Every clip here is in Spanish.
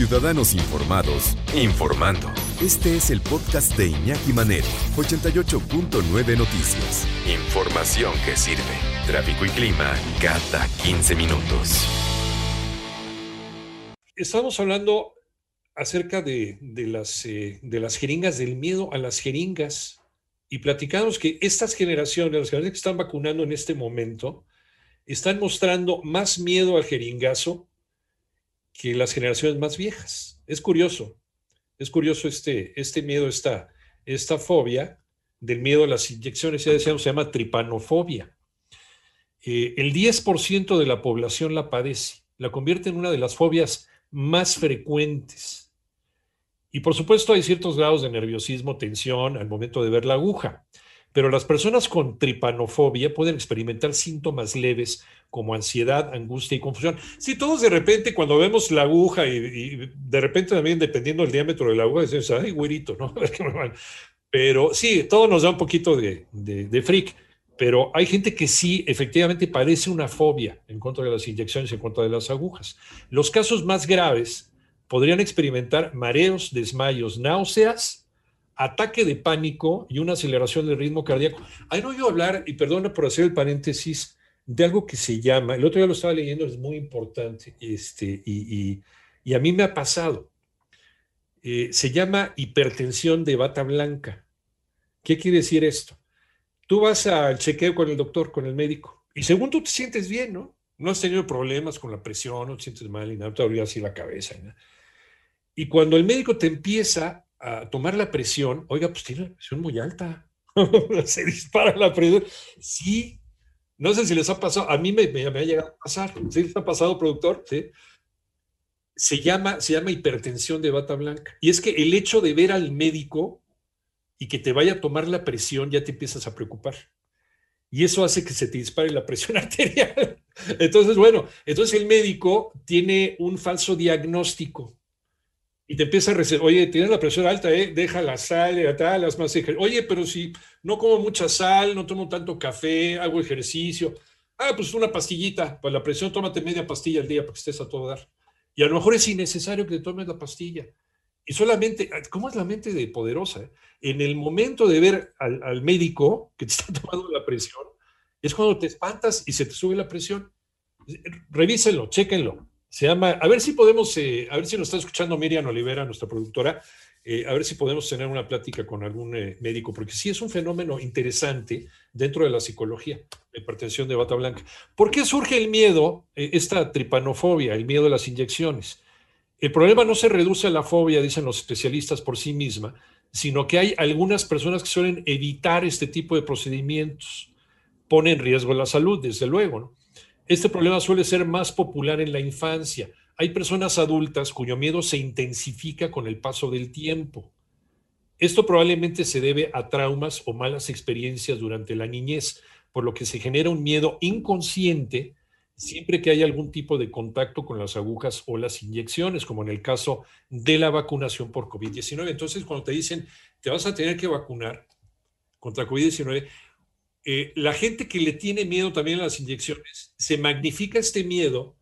Ciudadanos Informados, informando. Este es el podcast de Iñaki Manero, 88.9 Noticias. Información que sirve. Tráfico y clima cada 15 minutos. Estamos hablando acerca de, las, eh, las jeringas, del miedo a las jeringas, y platicamos que estas generaciones, las generaciones que están vacunando en este momento, están mostrando más miedo al jeringazo que las generaciones más viejas. Es curioso, es curioso este, este miedo, esta, esta fobia del miedo a las inyecciones, ya decíamos, se llama tripanofobia. Eh, el 10% de la población la padece, la convierte en una de las fobias más frecuentes. Y por supuesto hay ciertos grados de nerviosismo, tensión al momento de ver la aguja. Pero las personas con tripanofobia pueden experimentar síntomas leves como ansiedad, angustia y confusión. Si todos de repente cuando vemos la aguja y, de repente también dependiendo del diámetro de la aguja, decimos, ay, güerito, ¿no? Pero sí, todo nos da un poquito de, de, de freak pero hay gente que sí, efectivamente, padece una fobia en contra de las inyecciones, en contra de las agujas. Los casos más graves podrían experimentar mareos, desmayos, náuseas ataque de pánico y una aceleración del ritmo cardíaco. Hay no oído hablar, y perdona por hacer el paréntesis, de algo que se llama, el otro día lo estaba leyendo, es muy importante, este, y, a mí me ha pasado. Eh, se llama hipertensión de bata blanca. ¿Qué quiere decir esto? Tú vas al chequeo con el doctor, con el médico, y según tú te sientes bien, ¿no? No has tenido problemas con la presión, no te sientes mal y nada, te dolía así la cabeza. Y cuando el médico te empieza a tomar la presión, oiga, pues tiene la presión muy alta, se dispara la presión. Sí, no sé si les ha pasado, a mí me, ha llegado a pasar, ¿sí les ha pasado, productor? ¿Sí? Se llama, se llama hipertensión de bata blanca. Y es que el hecho de ver al médico y que te vaya a tomar la presión, ya te empiezas a preocupar. Y eso hace que se te dispare la presión arterial. Entonces, bueno, entonces el médico tiene un falso diagnóstico y te empieza a recibir, oye, tienes la presión alta, ¿eh? deja la sal, eh, tal, las más Oye, pero si no como mucha sal, no tomo tanto café, hago ejercicio, ah, pues una pastillita, pues la presión, tómate media pastilla al día para que estés a todo dar. Y a lo mejor es innecesario que te tomes la pastilla. Y solamente, ¿cómo es la mente de poderosa? Eh? En el momento de ver al, al médico que te está tomando la presión, es cuando te espantas y se te sube la presión. Revísenlo, chéquenlo se llama, a ver si podemos, eh, a ver si nos está escuchando Miriam Olivera, nuestra productora, eh, a ver si podemos tener una plática con algún eh, médico, porque sí es un fenómeno interesante dentro de la psicología, de hipertensión de bata blanca. ¿Por qué surge el miedo, esta tripanofobia, el miedo a las inyecciones? El problema no se reduce a la fobia, dicen los especialistas, por sí misma, sino que hay algunas personas que suelen evitar este tipo de procedimientos. Pone en riesgo la salud, desde luego, ¿no? Este problema suele ser más popular en la infancia. Hay personas adultas cuyo miedo se intensifica con el paso del tiempo. Esto probablemente se debe a traumas o malas experiencias durante la niñez, por lo que se genera un miedo inconsciente siempre que hay algún tipo de contacto con las agujas o las inyecciones, como en el caso de la vacunación por COVID-19. Entonces, cuando te dicen, te vas a tener que vacunar contra COVID-19, eh, la gente que le tiene miedo también a las inyecciones, se magnifica este miedo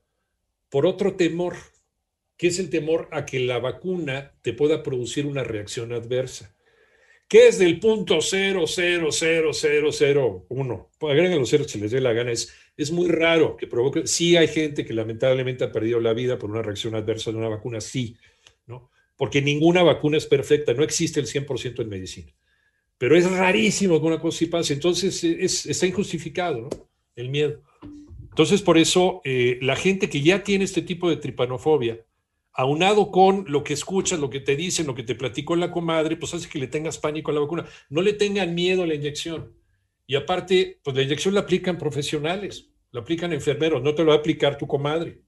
por otro temor, que es el temor a que la vacuna te pueda producir una reacción adversa, que es del punto 0000001. Agreguen los ceros si les dé la gana. Es, es muy raro que provoque. Sí hay gente que lamentablemente ha perdido la vida por una reacción adversa de una vacuna, sí, ¿no? Porque ninguna vacuna es perfecta, no existe el 100% en medicina. Pero es rarísimo que una cosa sí pase. Entonces está injustificado el miedo. Entonces, por eso, eh, la gente que ya tiene este tipo de tripanofobia, aunado con lo que escuchas, lo que te dicen, lo que te platicó la comadre, pues hace que le tengas pánico a la vacuna. No le tengan miedo a la inyección. Y aparte, pues la inyección la aplican profesionales, la aplican enfermeros, no te lo va a aplicar tu comadre.